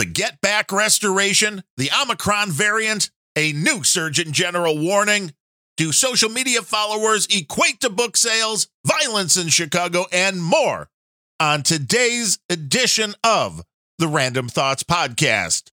the Get Back restoration, the Omicron variant, a new Surgeon General warning. Do social media followers equate to book sales, violence in Chicago, and more on today's edition of the Randumb Thoughts Podcast?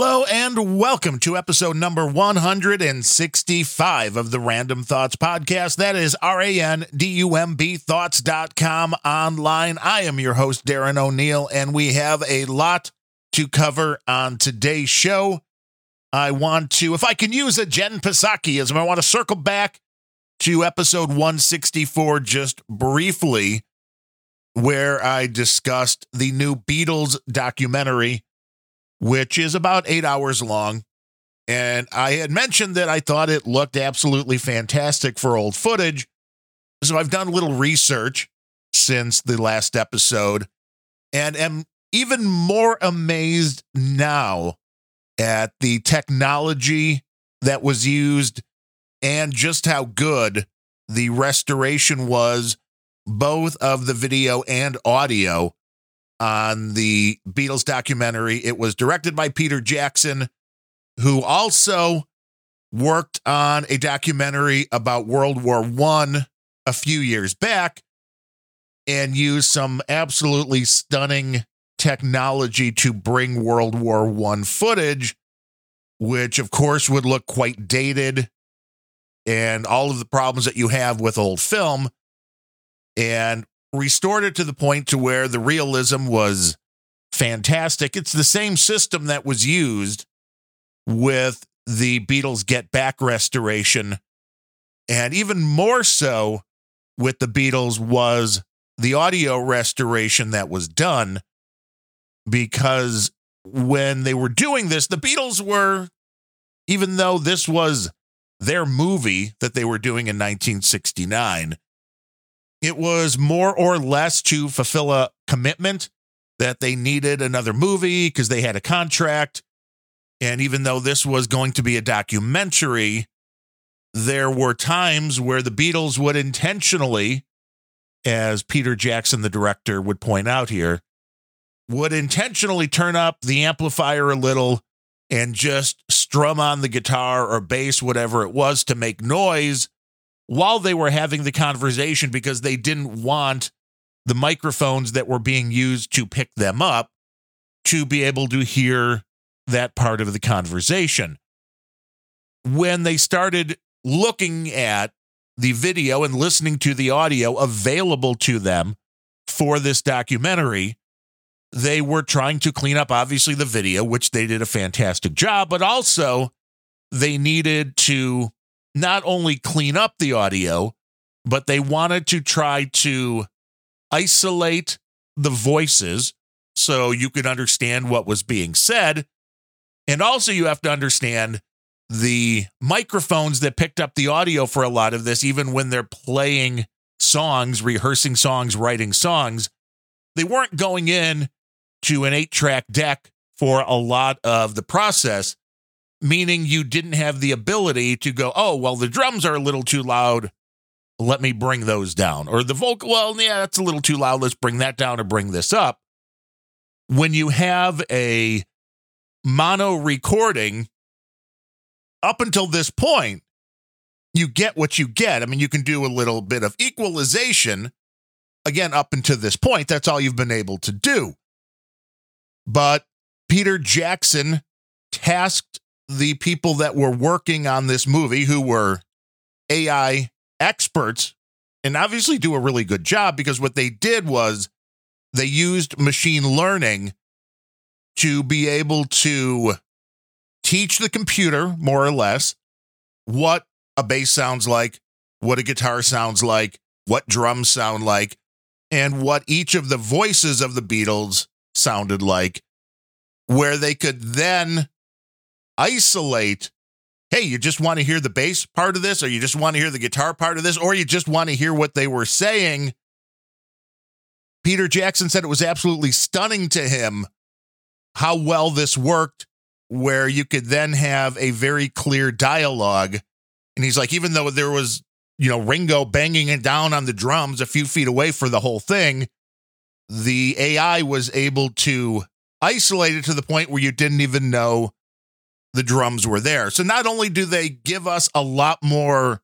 Hello and welcome to episode number 165 of the Randumb Thoughts Podcast. That is R A N D U M B Thoughts.com online. I am your host, Darren O'Neill, and we have a lot to cover on today's show. I want to, if I can use a Jen Psakiism, I want to circle back to episode 164 just briefly, where I discussed the new Beatles documentary which is about eight hours long. And I had mentioned that I thought it looked absolutely fantastic for old footage. So I've done a little research since the last episode and am even more amazed now at the technology that was used and just how good the restoration was, both of the video and audio on the Beatles documentary. It was directed by Peter Jackson, who also worked on a documentary about World War One a few years back and used some absolutely stunning technology to bring World War One footage, which of course would look quite dated and all of the problems that you have with old film. And restored it to the point to where the realism was fantastic. It's the same system that was used with the Beatles Get Back restoration. And even more so with the Beatles was the audio restoration that was done because when they were doing this, the Beatles were, even though this was their movie that they were doing in 1969, it was more or less to fulfill a commitment that they needed another movie because they had a contract. And even though this was going to be a documentary, there were times where the Beatles would intentionally, as Peter Jackson, the director, would point out here, would intentionally turn up the amplifier a little and just strum on the guitar or bass, whatever it was, to make noise while they were having the conversation because they didn't want the microphones that were being used to pick them up to be able to hear that part of the conversation. When they started looking at the video and listening to the audio available to them for this documentary, they were trying to clean up, obviously, the video, which they did a fantastic job, but also they needed to not only clean up the audio, but they wanted to try to isolate the voices so you could understand what was being said. And also, you have to understand the microphones that picked up the audio for a lot of this, even when they're playing songs, rehearsing songs, writing songs, they weren't going in to an eight track deck for a lot of the process meaning you didn't have the ability to go, oh, well, the drums are a little too loud. Let me bring those down. Or the vocal, well, yeah, that's a little too loud. Let's bring that down or bring this up. When you have a mono recording, up until this point, you get what you get. I mean, you can do a little bit of equalization. Again, up until this point, that's all you've been able to do. But Peter Jackson tasked the people that were working on this movie, who were AI experts, and obviously do a really good job because what they did was they used machine learning to be able to teach the computer, more or less, what a bass sounds like, what a guitar sounds like, what drums sound like, and what each of the voices of the Beatles sounded like, where they could then isolate hey, you just want to hear the bass part of this, or you just want to hear the guitar part of this, or you just want to hear what they were saying Peter Jackson said it was absolutely stunning to him how well this worked, where you could then have a very clear dialogue. And he's like, even though there was, you know, Ringo banging it down on the drums a few feet away for the whole thing, the AI was able to isolate it to the point where you didn't even know the drums were there. So not only do they give us a lot more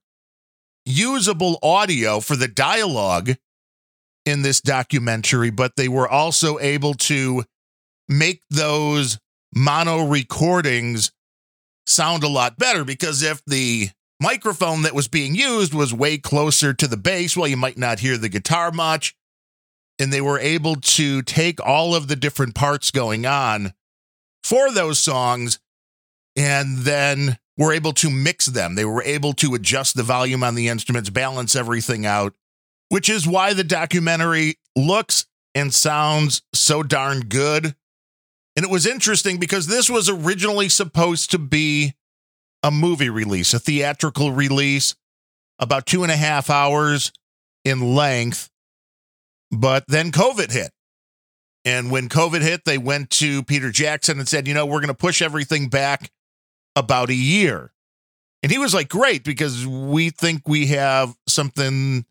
usable audio for the dialogue in this documentary, but they were also able to make those mono recordings sound a lot better because if the microphone that was being used was way closer to the bass, well, you might not hear the guitar much. And they were able to take all of the different parts going on for those songs and then we were able to mix them. They were able to adjust the volume on the instruments, balance everything out, which is why the documentary looks and sounds so darn good and it was interesting because this was originally supposed to be a movie release, a theatrical release, about two and a half hours in length. But then COVID hit. And when COVID hit, they went to Peter Jackson and said, you know, we're going to push everything back about a year. And he was like, great, because we think we have something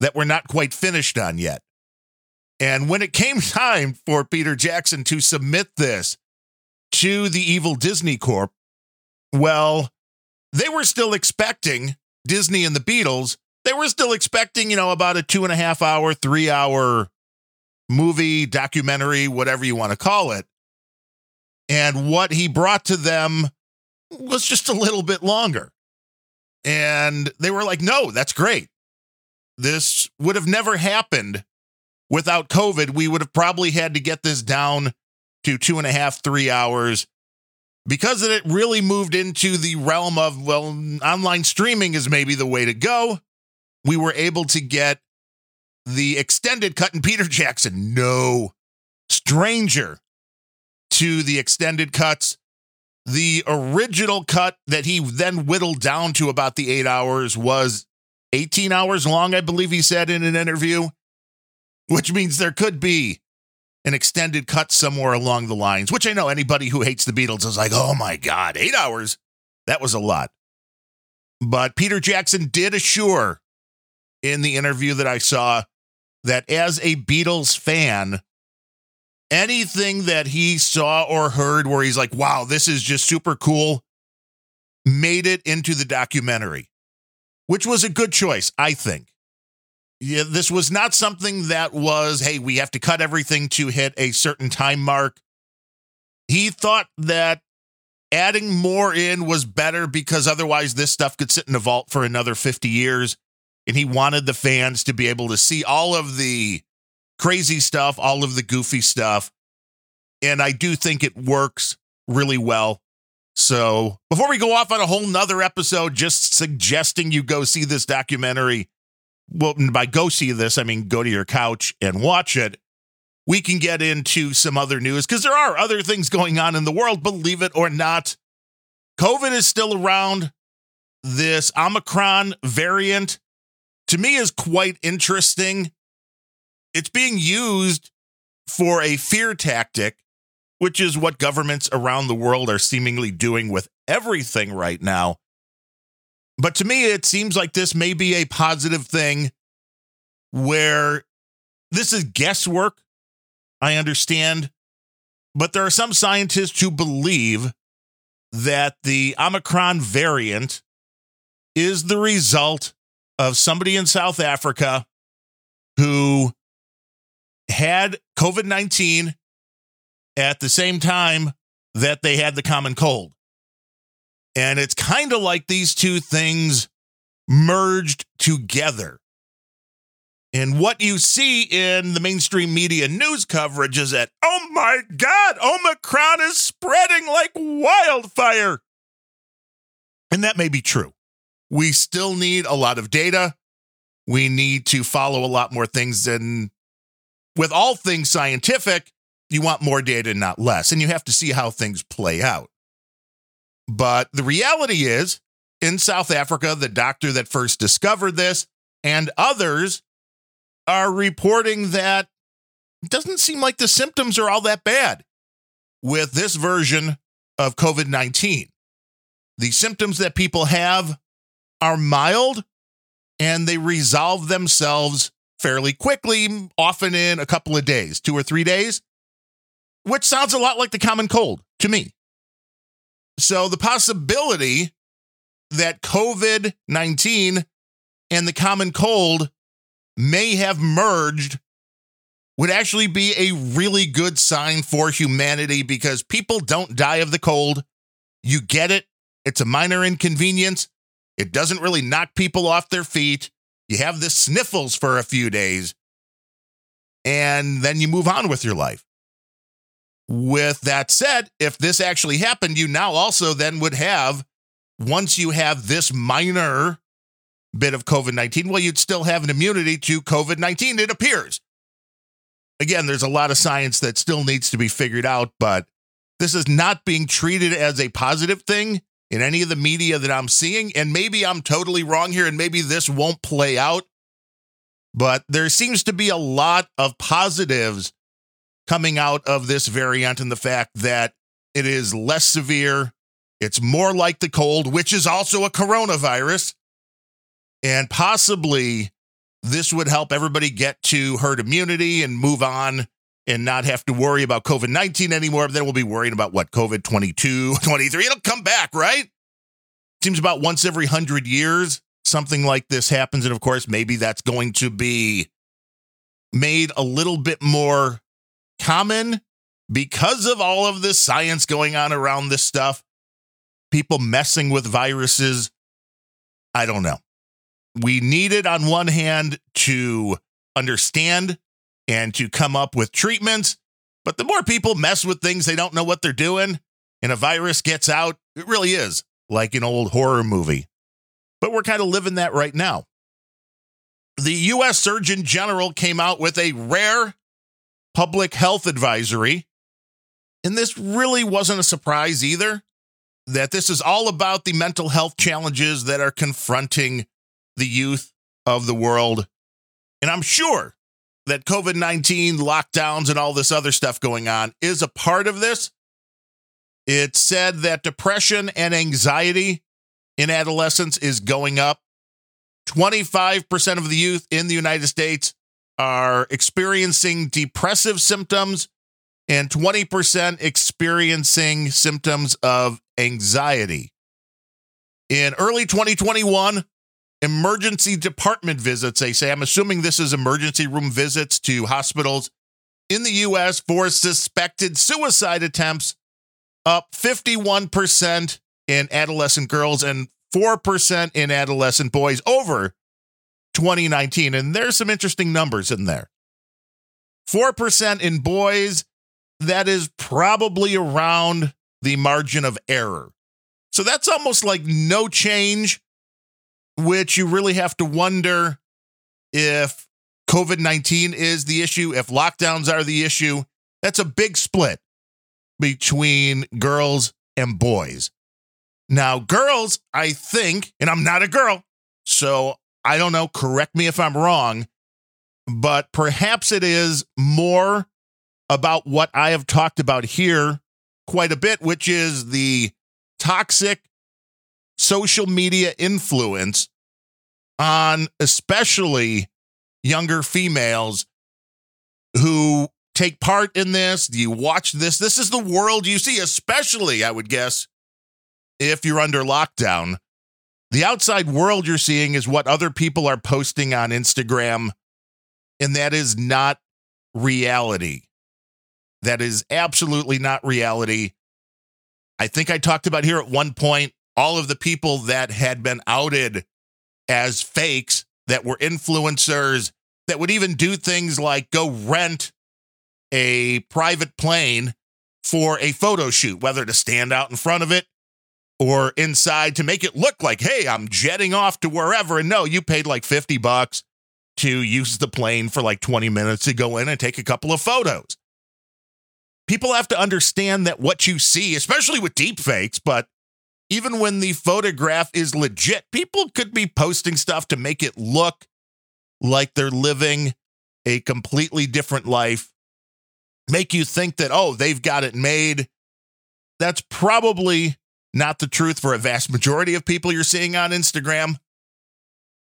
that we're not quite finished on yet. And when it came time for Peter Jackson to submit this to the evil Disney Corp, well, they were still expecting Disney and the Beatles. They were still expecting, you know, about a two and a half hour, three hour movie, documentary, whatever you want to call it. And what he brought to them was just a little bit longer. And they were like, no, that's great. This would have never happened without COVID, we would have probably had to get this down to two and a half, three hours because it really moved into the realm of, well, online streaming is maybe the way to go. We were able to get the extended cut, and Peter Jackson, no stranger to the extended cuts. The original cut that he then whittled down to about the eight hours was 18 hours long, I believe he said in an interview which means there could be an extended cut somewhere along the lines, which I know anybody who hates the Beatles is like, oh my God, eight hours. That was a lot. But Peter Jackson did assure in the interview that I saw that as a Beatles fan, anything that he saw or heard where he's like, wow, this is just super cool, made it into the documentary, which was a good choice, I think yeah, this was not something that was, hey, we have to cut everything to hit a certain time mark. He thought that adding more in was better because otherwise this stuff could sit in a vault for another 50 years. And he wanted the fans to be able to see all of the crazy stuff, all of the goofy stuff. And I do think it works really well. So before we go off on a whole nother episode, just suggesting you go see this documentary well, by go see this, I mean go to your couch and watch it. We can get into some other news because there are other things going on in the world, believe it or not. COVID is still around. This Omicron variant, to me, is quite interesting. It's being used for a fear tactic, which is what governments around the world are seemingly doing with everything right now. But to me, it seems like this may be a positive thing where this is guesswork. I understand. But there are some scientists who believe that the Omicron variant is the result of somebody in South Africa who had COVID 19 at the same time that they had the common cold. And it's kind of like these two things merged together. And what you see in the mainstream media news coverage is that, oh my God, Omicron is spreading like wildfire. And that may be true. We still need a lot of data. We need to follow a lot more things. And with all things scientific, you want more data, not less. And you have to see how things play out. But the reality is, in South Africa, the doctor that first discovered this and others are reporting that it doesn't seem like the symptoms are all that bad with this version of COVID 19. The symptoms that people have are mild and they resolve themselves fairly quickly, often in a couple of days, two or three days, which sounds a lot like the common cold to me. So the possibility that COVID 19 and the common cold may have merged would actually be a really good sign for humanity because people don't die of the cold. You get it. It's a minor inconvenience. It doesn't really knock people off their feet. You have the sniffles for a few days, and then you move on with your life. With that said, if this actually happened, you now also then would have, once you have this minor bit of COVID 19, well, you'd still have an immunity to COVID 19, it appears. Again, there's a lot of science that still needs to be figured out, but this is not being treated as a positive thing in any of the media that I'm seeing. And maybe I'm totally wrong here, and maybe this won't play out. But there seems to be a lot of positives coming out of this variant and the fact that it is less severe. It's more like the cold, which is also a coronavirus. And possibly this would help everybody get to herd immunity and move on and not have to worry about COVID 19 anymore. Then we'll be worrying about what, COVID 22, 23. It'll come back, right? Seems about once every 100 years, something like this happens. And of course, maybe that's going to be made a little bit more common because of all of this science going on around this stuff. People messing with viruses. I don't know we needed, on one hand, to understand and to come up with treatments. But the more people mess with things they don't know what they're doing and a virus gets out, it really is like an old horror movie. But we're kind of living that right now. The U.S. Surgeon General came out with a rare public health advisory. And this really wasn't a surprise either, that this is all about the mental health challenges that are confronting the youth of the world. And I'm sure that COVID 19 lockdowns and all this other stuff going on is a part of this. It said that depression and anxiety in adolescence is going up. 25% of the youth in the United States are experiencing depressive symptoms, and 20% experiencing symptoms of anxiety. In early 2021, emergency department visits, they say. I'm assuming this is emergency room visits to hospitals in the U.S. for suspected suicide attempts, up 51% in adolescent girls and 4% in adolescent boys over 2019. And there's some interesting numbers in there. 4% in boys, that is probably around the margin of error. So that's almost like no change which you really have to wonder if COVID 19 is the issue, if lockdowns are the issue. That's a big split between girls and boys. Now, girls, I think, and I'm not a girl, so I don't know, correct me if I'm wrong, but perhaps it is more about what I have talked about here quite a bit, which is the toxic social media influence on especially younger females who take part in this. Do you watch this? This is the world you see, especially, I would guess, if you're under lockdown. The outside world you're seeing is what other people are posting on Instagram, and that is not reality. That is absolutely not reality. I think I talked about here at one point all of the people that had been outed as fakes that were influencers that would even do things like go rent a private plane for a photo shoot, whether to stand out in front of it or inside to make it look like, hey, I'm jetting off to wherever. And no, you paid like 50 bucks to use the plane for like 20 minutes to go in and take a couple of photos. People have to understand that what you see, especially with deep fakes, but even when the photograph is legit, people could be posting stuff to make it look like they're living a completely different life make you think that, oh, they've got it made. That's probably not the truth for a vast majority of people you're seeing on Instagram.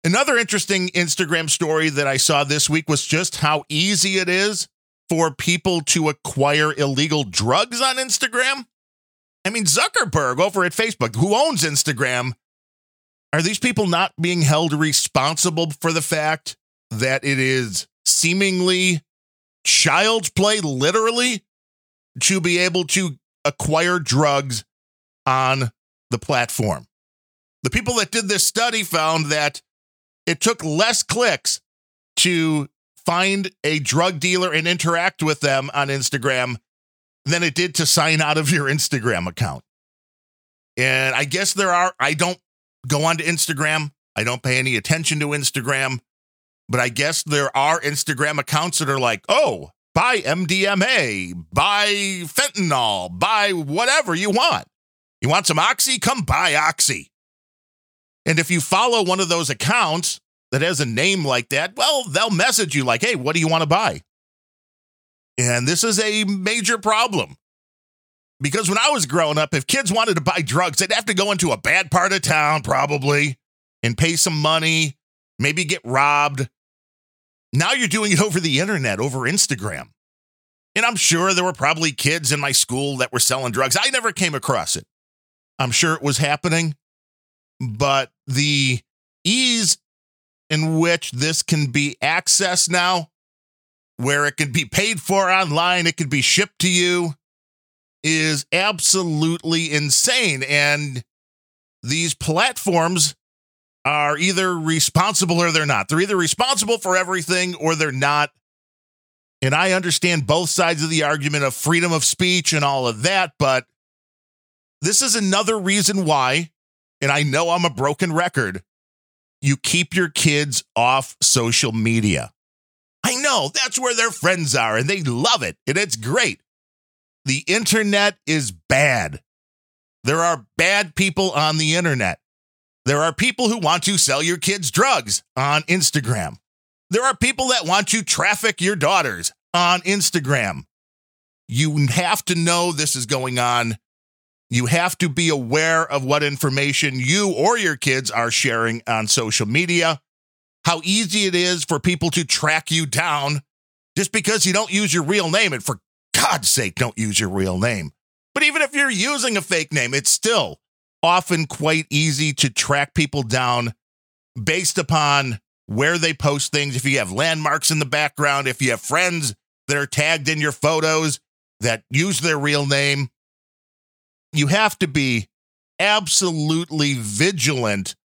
Another interesting Instagram story that I saw this week was just how easy it is for people to acquire illegal drugs on Instagram. I mean, Zuckerberg over at Facebook, who owns Instagram, are these people not being held responsible for the fact that it is seemingly child's play, literally, to be able to acquire drugs on the platform? The people that did this study found that it took less clicks to find a drug dealer and interact with them on Instagram than it did to sign out of your Instagram account. And I guess there are, I don't go onto Instagram. I don't pay any attention to Instagram, but I guess there are Instagram accounts that are like, oh, buy MDMA, buy fentanyl, buy whatever you want. You want some Oxy? Come buy Oxy. And if you follow one of those accounts that has a name like that, well, they'll message you like, hey, what do you want to buy? And this is a major problem. Because when I was growing up, if kids wanted to buy drugs, they'd have to go into a bad part of town, probably, and pay some money, maybe get robbed. Now you're doing it over the internet, over Instagram. And I'm sure there were probably kids in my school that were selling drugs. I never came across it. I'm sure it was happening, but the ease in which this can be accessed now, where it can be paid for online, it can be shipped to you, is absolutely insane. And these platforms are either responsible or they're not. They're either responsible for everything or they're not. And I understand both sides of the argument of freedom of speech and all of that, but this is another reason why, and I know I'm a broken record, you keep your kids off social media. Know that's where their friends are and they love it and it's great. The internet is bad. There are bad people on the internet. There are people who want to sell your kids drugs on Instagram. There are people that want to traffic your daughters on Instagram. You have to know this is going on you have to be aware of what information you or your kids are sharing on social media, how easy it is for people to track you down just because you don't use your real name. And for God's sake, don't use your real name. But even if you're using a fake name, it's still often quite easy to track people down based upon where they post things. If you have landmarks in the background, if you have friends that are tagged in your photos that use their real name, you have to be absolutely vigilant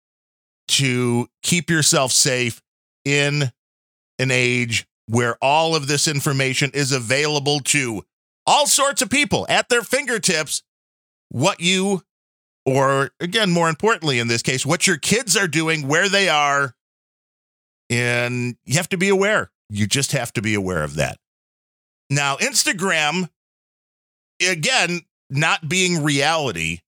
to keep yourself safe in an age where all of this information is available to all sorts of people at their fingertips. What you, or again, more importantly in this case, what your kids are doing, where they are, and you have to be aware. You just have to be aware of that. Now, Instagram, again, not being reality,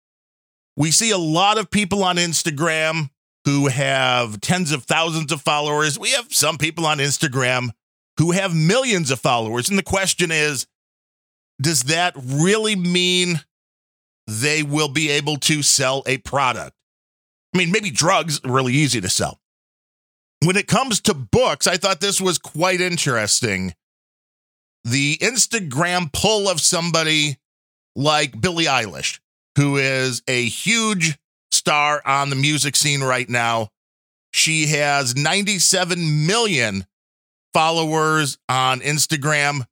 we see a lot of people on Instagram who have tens of thousands of followers. We have some people on Instagram who have millions of followers. And the question is does that really mean they will be able to sell a product? I mean, maybe drugs are really easy to sell. When it comes to books, I thought this was quite interesting. The Instagram pull of somebody like Billie Eilish, who is a huge star on the music scene right now. She has 97 million followers on Instagram,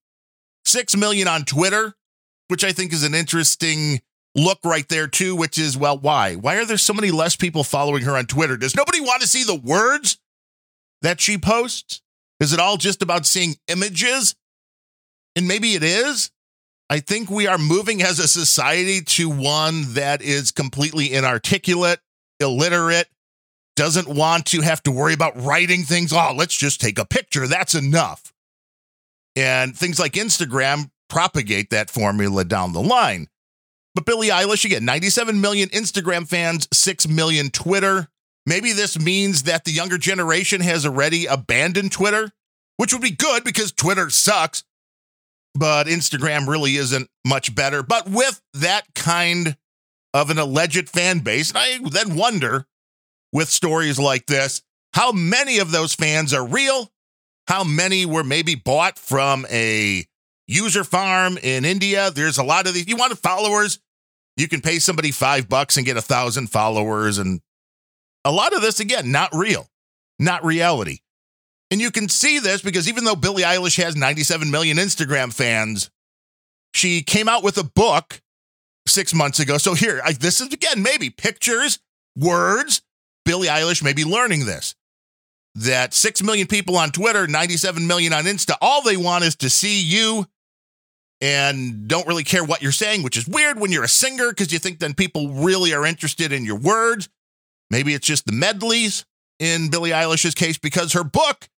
6 million on Twitter, which I think is an interesting look right there, too, which is, well, why? Why are there so many less people following her on Twitter? Does nobody want to see the words that she posts? Is it all just about seeing images? And maybe it is. I think we are moving as a society to one that is completely inarticulate, illiterate, doesn't want to have to worry about writing things. Oh, let's just take a picture. That's enough. And things like Instagram propagate that formula down the line. But Billie Eilish, get 97 million Instagram fans, 6 million Twitter. Maybe this means that the younger generation has already abandoned Twitter, which would be good because Twitter sucks. But Instagram really isn't much better. But with that kind of an alleged fan base, I then wonder with stories like this, how many of those fans are real? How many were maybe bought from a user farm in India? There's a lot of these. You want followers? You can pay somebody five bucks and get a thousand followers. And a lot of this, again, not real, not reality. And you can see this because even though Billie Eilish has 97 million Instagram fans, she came out with a book six months ago. So here, I, this is again, maybe pictures, words. Billie Eilish may be learning this. That 6 million people on Twitter, 97 million on Insta, all they want is to see you and don't really care what you're saying, which is weird when you're a singer because you think then people really are interested in your words. Maybe it's just the medleys in Billie Eilish's case because her book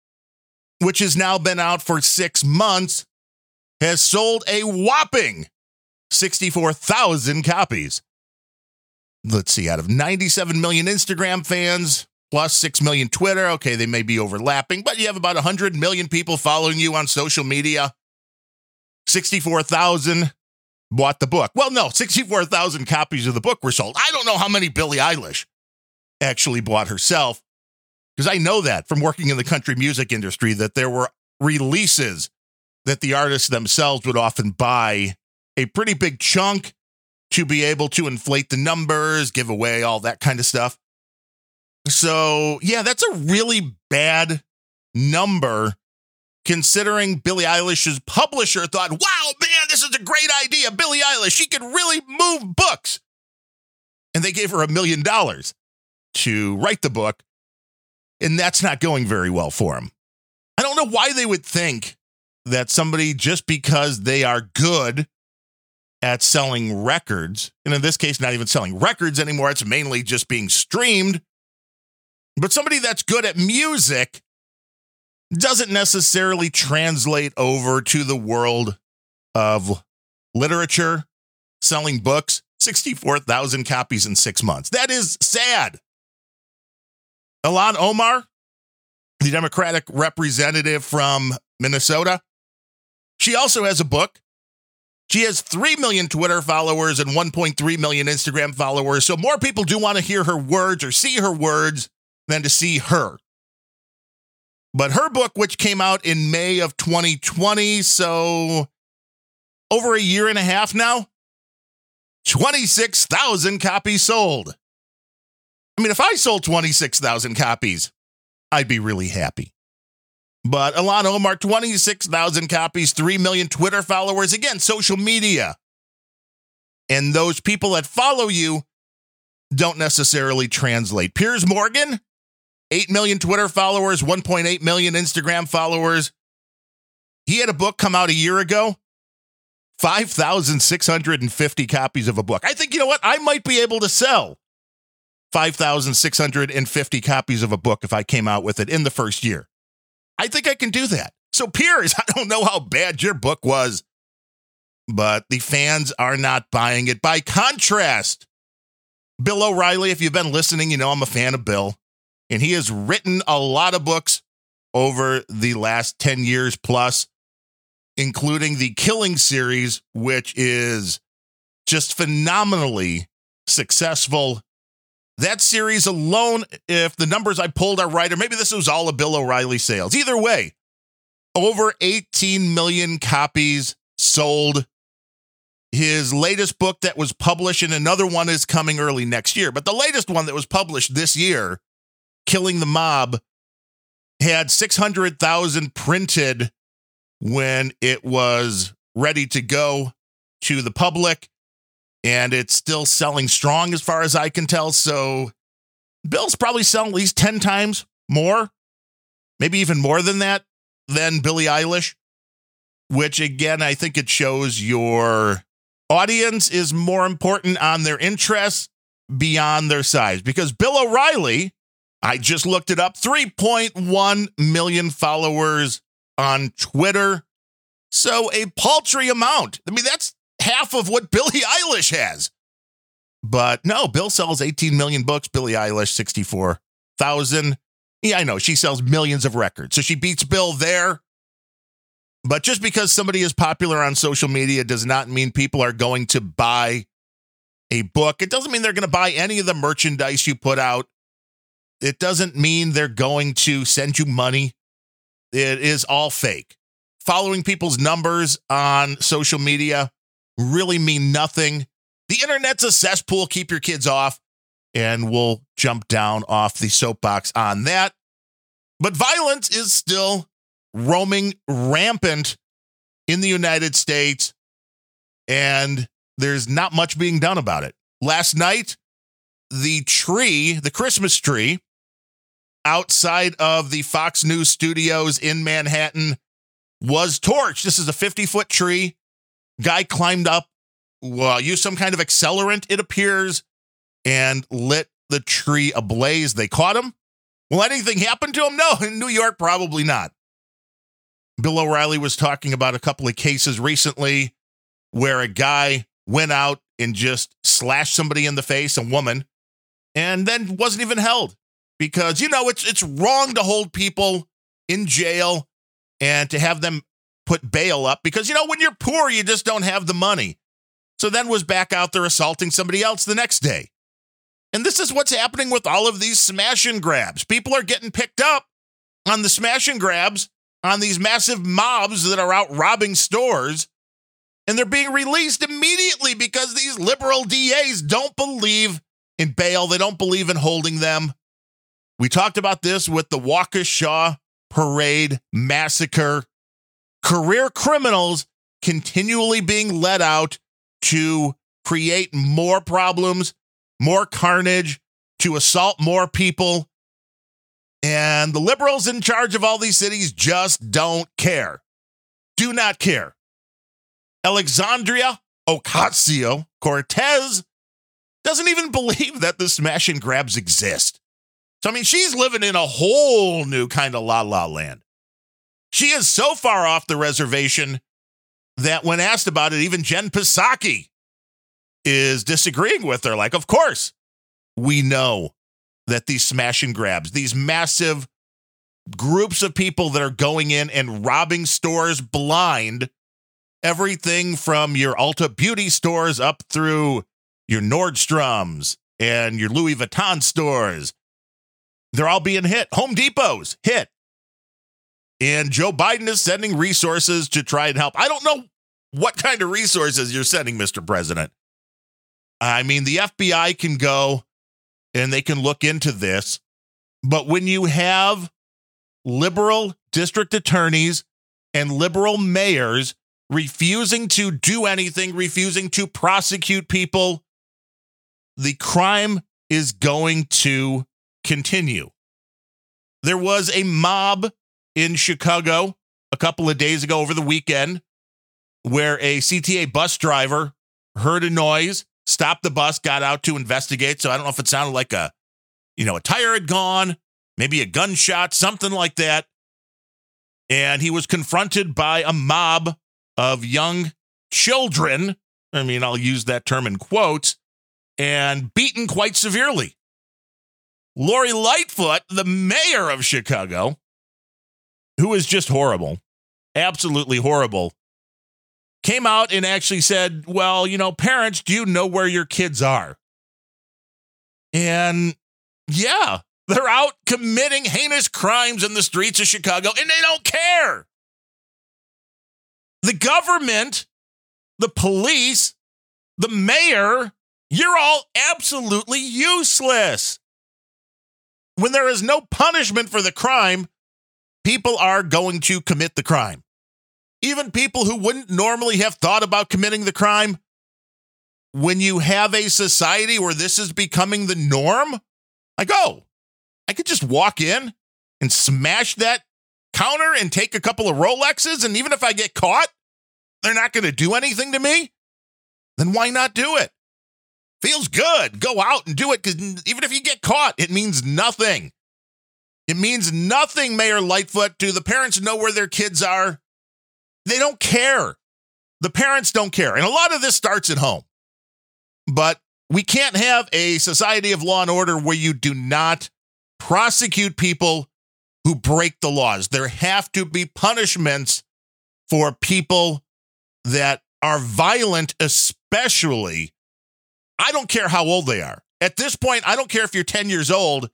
which has now been out for six months, has sold a whopping 64,000 copies. Let's see, out of 97 million Instagram fans, plus 6 million Twitter. Okay, they may be overlapping, but you have about 100 million people following you on social media. 64,000 bought the book. Well, no, 64,000 copies of the book were sold. I don't know how many Billie Eilish actually bought herself, because I know that from working in the country music industry that there were releases that the artists themselves would often buy a pretty big chunk to be able to inflate the numbers, give away all that kind of stuff. So, yeah, that's a really bad number considering Billie Eilish's publisher thought, wow, man, this is a great idea. Billie Eilish, she could really move books. And they gave her a million dollars to write the book and that's not going very well for him. I don't know why they would think that somebody, just because they are good at selling records, and in this case, not even selling records anymore, it's mainly just being streamed, but somebody that's good at music doesn't necessarily translate over to the world of literature, selling books, 64,000 copies in six months. That is sad. Ilhan Omar, the Democratic representative from Minnesota, she also has a book. She has 3 million Twitter followers and 1.3 million Instagram followers. So more people do want to hear her words or see her words than to see her. But her book, which came out in May of 2020, so over a year and a half now, 26,000 copies sold. I mean, if I sold 26,000 copies, I'd be really happy. But Ilhan Omar, 26,000 copies, 3 million Twitter followers. Again, social media. And those people that follow you don't necessarily translate. Piers Morgan, 8 million Twitter followers, 1.8 million Instagram followers. He had a book come out a year ago, 5,650 copies of a book. I think, you know what? I might be able to sell 5,650 copies of a book if I came out with it in the first year. I think I can do that. So, Piers, I don't know how bad your book was, but the fans are not buying it. By contrast, Bill O'Reilly, if you've been listening, you know I'm a fan of Bill, and he has written a lot of books over the last 10 years plus, including the Killing series, which is just phenomenally successful that series alone, if the numbers I pulled are right, or maybe this was all a Bill O'Reilly sales. Either way, over 18 million copies sold. His latest book that was published, and another one is coming early next year. But the latest one that was published this year, Killing the Mob, had 600,000 printed when it was ready to go to the public and it's still selling strong as far as I can tell. So Bill's probably selling at least 10 times more, maybe even more than that, than Billie Eilish, which again, I think it shows your audience is more important on their interests beyond their size. Because Bill O'Reilly, I just looked it up, 3.1 million followers on Twitter. So a paltry amount. I mean, that's half of what Billie Eilish has. But no, Bill sells 18 million books, Billie Eilish 64,000. Yeah, I know she sells millions of records. So she beats Bill there. But just because somebody is popular on social media does not mean people are going to buy a book. It doesn't mean they're going to buy any of the merchandise you put out. It doesn't mean they're going to send you money. It is all fake. Following people's numbers on social media really mean nothing. The internet's a cesspool. Keep your kids off. And we'll jump down off the soapbox on that. But violence is still roaming rampant in the United States. And there's not much being done about it. Last night, the tree, the Christmas tree, outside of the Fox News studios in Manhattan was torched. This is a 50 foot tree. Guy climbed up, well, used some kind of accelerant, it appears, and lit the tree ablaze. They caught him. Will anything happen to him? No, in New York, probably not. Bill O'Reilly was talking about a couple of cases recently where a guy went out and just slashed somebody in the face, a woman, and then wasn't even held because you know it's it's wrong to hold people in jail and to have them put bail up because you know when you're poor you just don't have the money. So then was back out there assaulting somebody else the next day. And this is what's happening with all of these smash and grabs. People are getting picked up on the smash and grabs on these massive mobs that are out robbing stores and they're being released immediately because these liberal DAs don't believe in bail. They don't believe in holding them. We talked about this with the Waukesha Parade massacre. Career criminals continually being let out to create more problems, more carnage, to assault more people. And the liberals in charge of all these cities just don't care. Do not care. Alexandria Ocasio Cortez doesn't even believe that the smash and grabs exist. So, I mean, she's living in a whole new kind of la la land. She is so far off the reservation that when asked about it, even Jen Psaki is disagreeing with her. Like, of course, we know that these smash and grabs, these massive groups of people that are going in and robbing stores blind everything from your Ulta beauty stores up through your Nordstroms and your Louis Vuitton stores. They're all being hit. Home Depot's hit. And Joe Biden is sending resources to try and help. I don't know what kind of resources you're sending, Mr. President. I mean, the FBI can go and they can look into this. But when you have liberal district attorneys and liberal mayors refusing to do anything, refusing to prosecute people, the crime is going to continue. There was a mob in Chicago a couple of days ago over the weekend where a CTA bus driver heard a noise, stopped the bus, got out to investigate. So I don't know if it sounded like a, you know, a tire had gone, maybe a gunshot, something like that. And he was confronted by a mob of young children. I mean, I'll use that term in quotes, and beaten quite severely. Lori Lightfoot, the mayor of Chicago, who is just horrible, absolutely horrible, came out and actually said, Well, you know, parents, do you know where your kids are? And yeah, they're out committing heinous crimes in the streets of Chicago and they don't care. The government, the police, the mayor, you're all absolutely useless. When there is no punishment for the crime, people are going to commit the crime. Even people who wouldn't normally have thought about committing the crime, when you have a society where this is becoming the norm, I go, I could just walk in and smash that counter and take a couple of Rolexes. And even if I get caught, they're not going to do anything to me. Then why not do it? Feels good. Go out and do it because even if you get caught, it means nothing. It means nothing, Mayor Lightfoot. Do the parents know where their kids are? They don't care. The parents don't care. And a lot of this starts at home. But we can't have a society of law and order where you do not prosecute people who break the laws. There have to be punishments for people that are violent, especially. I don't care how old they are. At this point, I don't care if you're 10 years old.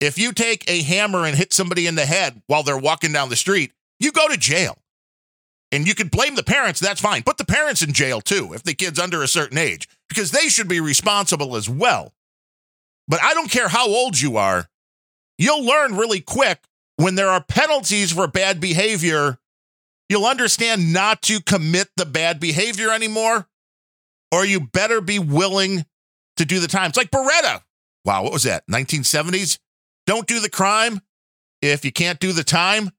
If you take a hammer and hit somebody in the head while they're walking down the street, you go to jail. And you can blame the parents, that's fine. Put the parents in jail too if the kid's under a certain age, because they should be responsible as well. But I don't care how old you are, you'll learn really quick when there are penalties for bad behavior. You'll understand not to commit the bad behavior anymore, or you better be willing to do the time. It's like Baretta. Wow, what was that? 1970s? Don't do the crime if you can't do the time.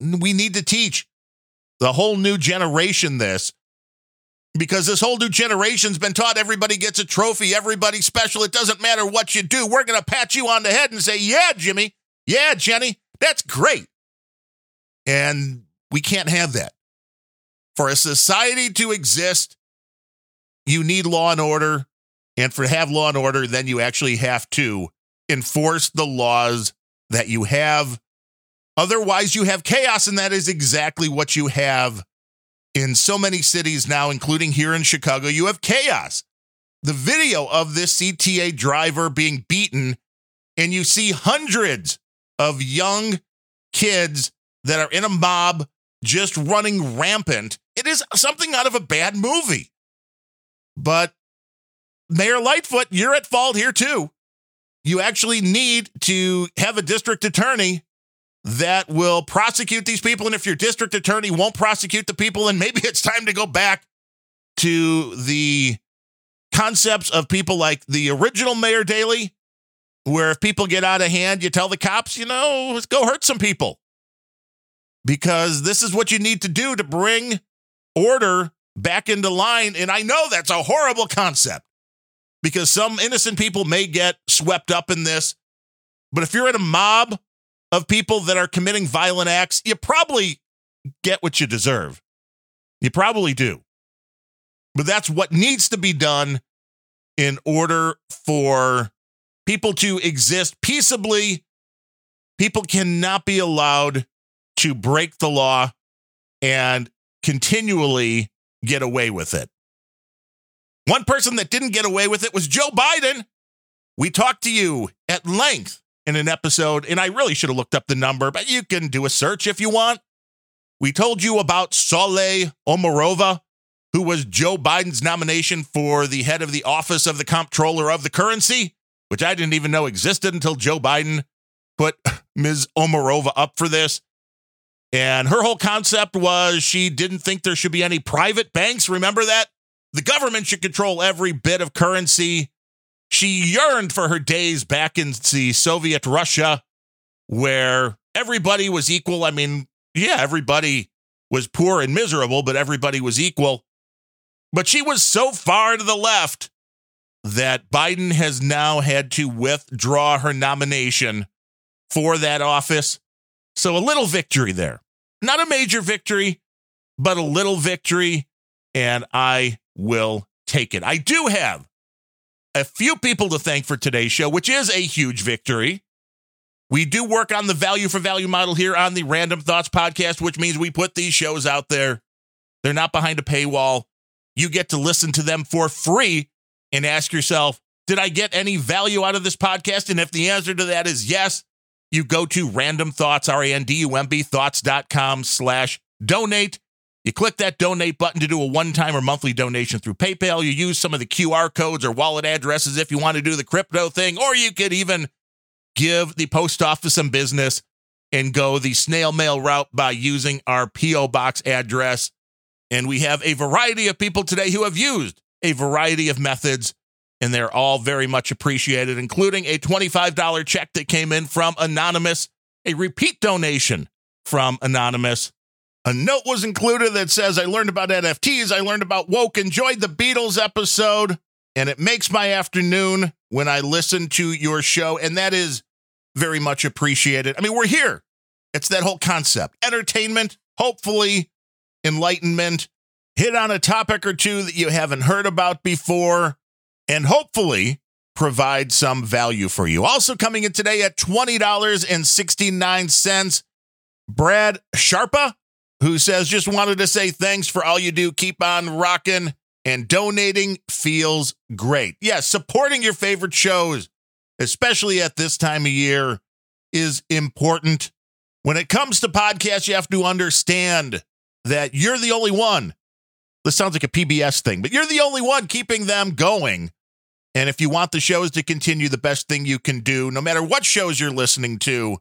We need to teach the whole new generation this because this whole new generation's been taught everybody gets a trophy, everybody's special. It doesn't matter what you do. We're going to pat you on the head and say, Yeah, Jimmy. Yeah, Jenny. That's great. And we can't have that. For a society to exist, you need law and order. And for have law and order, then you actually have to enforce the laws that you have. Otherwise, you have chaos, and that is exactly what you have in so many cities now, including here in Chicago. You have chaos. The video of this CTA driver being beaten, and you see hundreds of young kids that are in a mob just running rampant. It is something out of a bad movie. But Mayor Lightfoot, you're at fault here too. You actually need to have a district attorney that will prosecute these people. And if your district attorney won't prosecute the people, then maybe it's time to go back to the concepts of people like the original Mayor Daley, where if people get out of hand, you tell the cops, you know, let's go hurt some people. Because this is what you need to do to bring order back into line. And I know that's a horrible concept because some innocent people may get swept up in this. But if you're in a mob of people that are committing violent acts, you probably get what you deserve. You probably do. But that's what needs to be done in order for people to exist peaceably. People cannot be allowed to break the law and continually get away with it. One person that didn't get away with it was Joe Biden. We talked to you at length in an episode, and I really should have looked up the number, but you can do a search if you want. We told you about Saule Omarova, who was Joe Biden's nomination for the head of the Office of the Comptroller of the Currency, which I didn't even know existed until Joe Biden put Ms. Omarova up for this. And her whole concept was she didn't think there should be any private banks. Remember that? The government should control every bit of currency. She yearned for her days back in the Soviet Russia where everybody was equal. I mean, yeah, everybody was poor and miserable, but everybody was equal. But she was so far to the left that Biden has now had to withdraw her nomination for that office. So a little victory there. Not a major victory, but a little victory. And I will take it. I do have a few people to thank for today's show, which is a huge victory. We do work on the value for value model here on the Randumb Thoughts podcast, which means we put these shows out there. They're not behind a paywall. You get to listen to them for free and ask yourself, did I get any value out of this podcast? And if the answer to that is yes, you go to randumb thoughts, R A N D U M B thoughts.com slash donate. You click that donate button to do a one time or monthly donation through PayPal. You use some of the QR codes or wallet addresses if you want to do the crypto thing, or you could even give the post office some business and go the snail mail route by using our P.O. box address. And we have a variety of people today who have used a variety of methods, and they're all very much appreciated, including a $25 check that came in from Anonymous, a repeat donation from Anonymous, a note was included that says, I learned about NFTs, I learned about woke, enjoyed the Beatles episode, and it makes my afternoon when I listen to your show. And that is very much appreciated. I mean, we're here. It's that whole concept entertainment, hopefully, enlightenment, hit on a topic or two that you haven't heard about before, and hopefully provide some value for you. Also, coming in today at $20.69, Brad Sharpa who says, Just wanted to say thanks for all you do. Keep on rocking and donating feels great. Yes, yeah, supporting your favorite shows, especially at this time of year, is important. When it comes to podcasts, you have to understand that you're the only one. This sounds like a PBS thing, but you're the only one keeping them going. And if you want the shows to continue, the best thing you can do, no matter what shows you're listening to,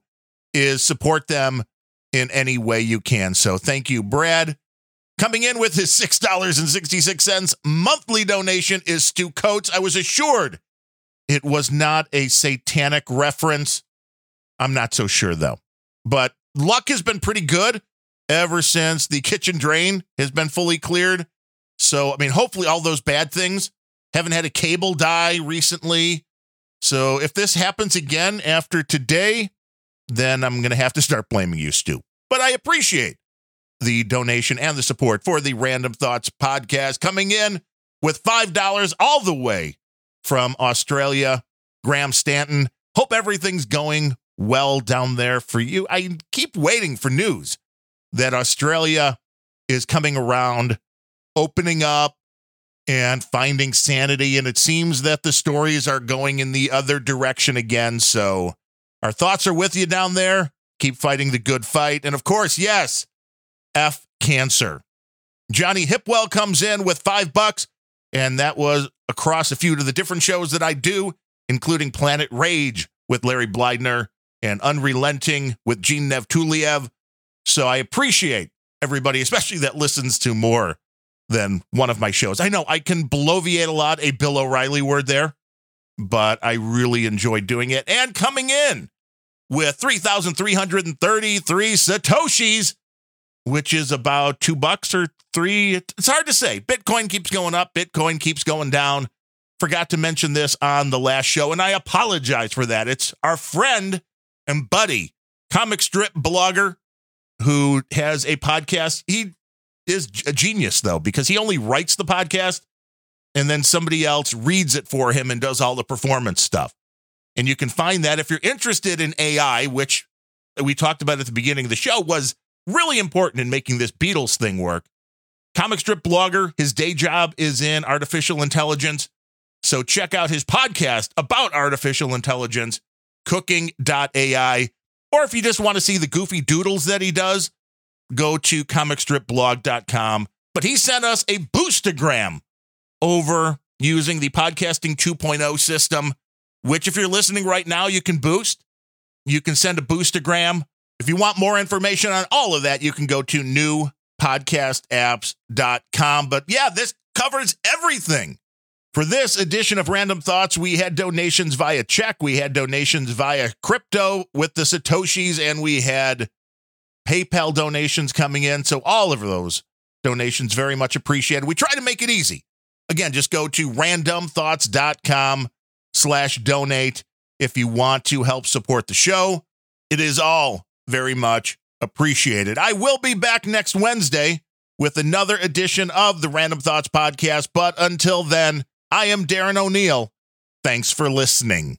is support them in any way you can. So thank you, Brad. Coming in with his $6.66 monthly donation is Stu Coates. I was assured it was not a satanic reference. I'm not so sure, though. But luck has been pretty good ever since the kitchen drain has been fully cleared. So, I mean, hopefully, all those bad things haven't had a cable die recently. So, if this happens again after today, then I'm going to have to start blaming you, Stu. But I appreciate the donation and the support for the Randumb Thoughts podcast coming in with $5 all the way from Australia. Graham Stanton. Hope everything's going well down there for you. I keep waiting for news that Australia is coming around, opening up, and finding sanity. And it seems that the stories are going in the other direction again. So our thoughts are with you down there. Keep fighting the good fight. And of course, yes, F cancer. Johnny Hipwell comes in with five bucks, and that was across a few of the different shows that I do, including Planet Rage with Larry Blydner and Unrelenting with Gene Nevtuliev. So I appreciate everybody, especially that listens to more than one of my shows. I know I can bloviate a lot, a Bill O'Reilly word there, but I really enjoy doing it. And coming in with 3,333 Satoshis, which is about two bucks or three. It's hard to say. Bitcoin keeps going up, Bitcoin keeps going down. Forgot to mention this on the last show, and I apologize for that. It's our friend and buddy, comic strip blogger who has a podcast. He is a genius, though, because he only writes the podcast and then somebody else reads it for him and does all the performance stuff. And you can find that if you're interested in AI, which we talked about at the beginning of the show was really important in making this Beatles thing work. Comic strip blogger, his day job is in artificial intelligence. So check out his podcast about artificial intelligence, cooking.ai. Or if you just want to see the goofy doodles that he does, go to comicstripblog.com. But he sent us a boostagram over using the podcasting 2.0 system which if you're listening right now, you can boost. You can send a boostagram. If you want more information on all of that, you can go to newpodcastapps.com. But yeah, this covers everything. For this edition of Randumb Thoughts, we had donations via check, we had donations via crypto with the Satoshis, and we had PayPal donations coming in. So all of those donations very much appreciated. We try to make it easy. Again, just go to randumbthoughts.com slash donate if you want to help support the show. It is all very much appreciated. I will be back next Wednesday with another edition of the Randumb Thoughts Podcast. But until then, I am Darren O'Neill. Thanks for listening.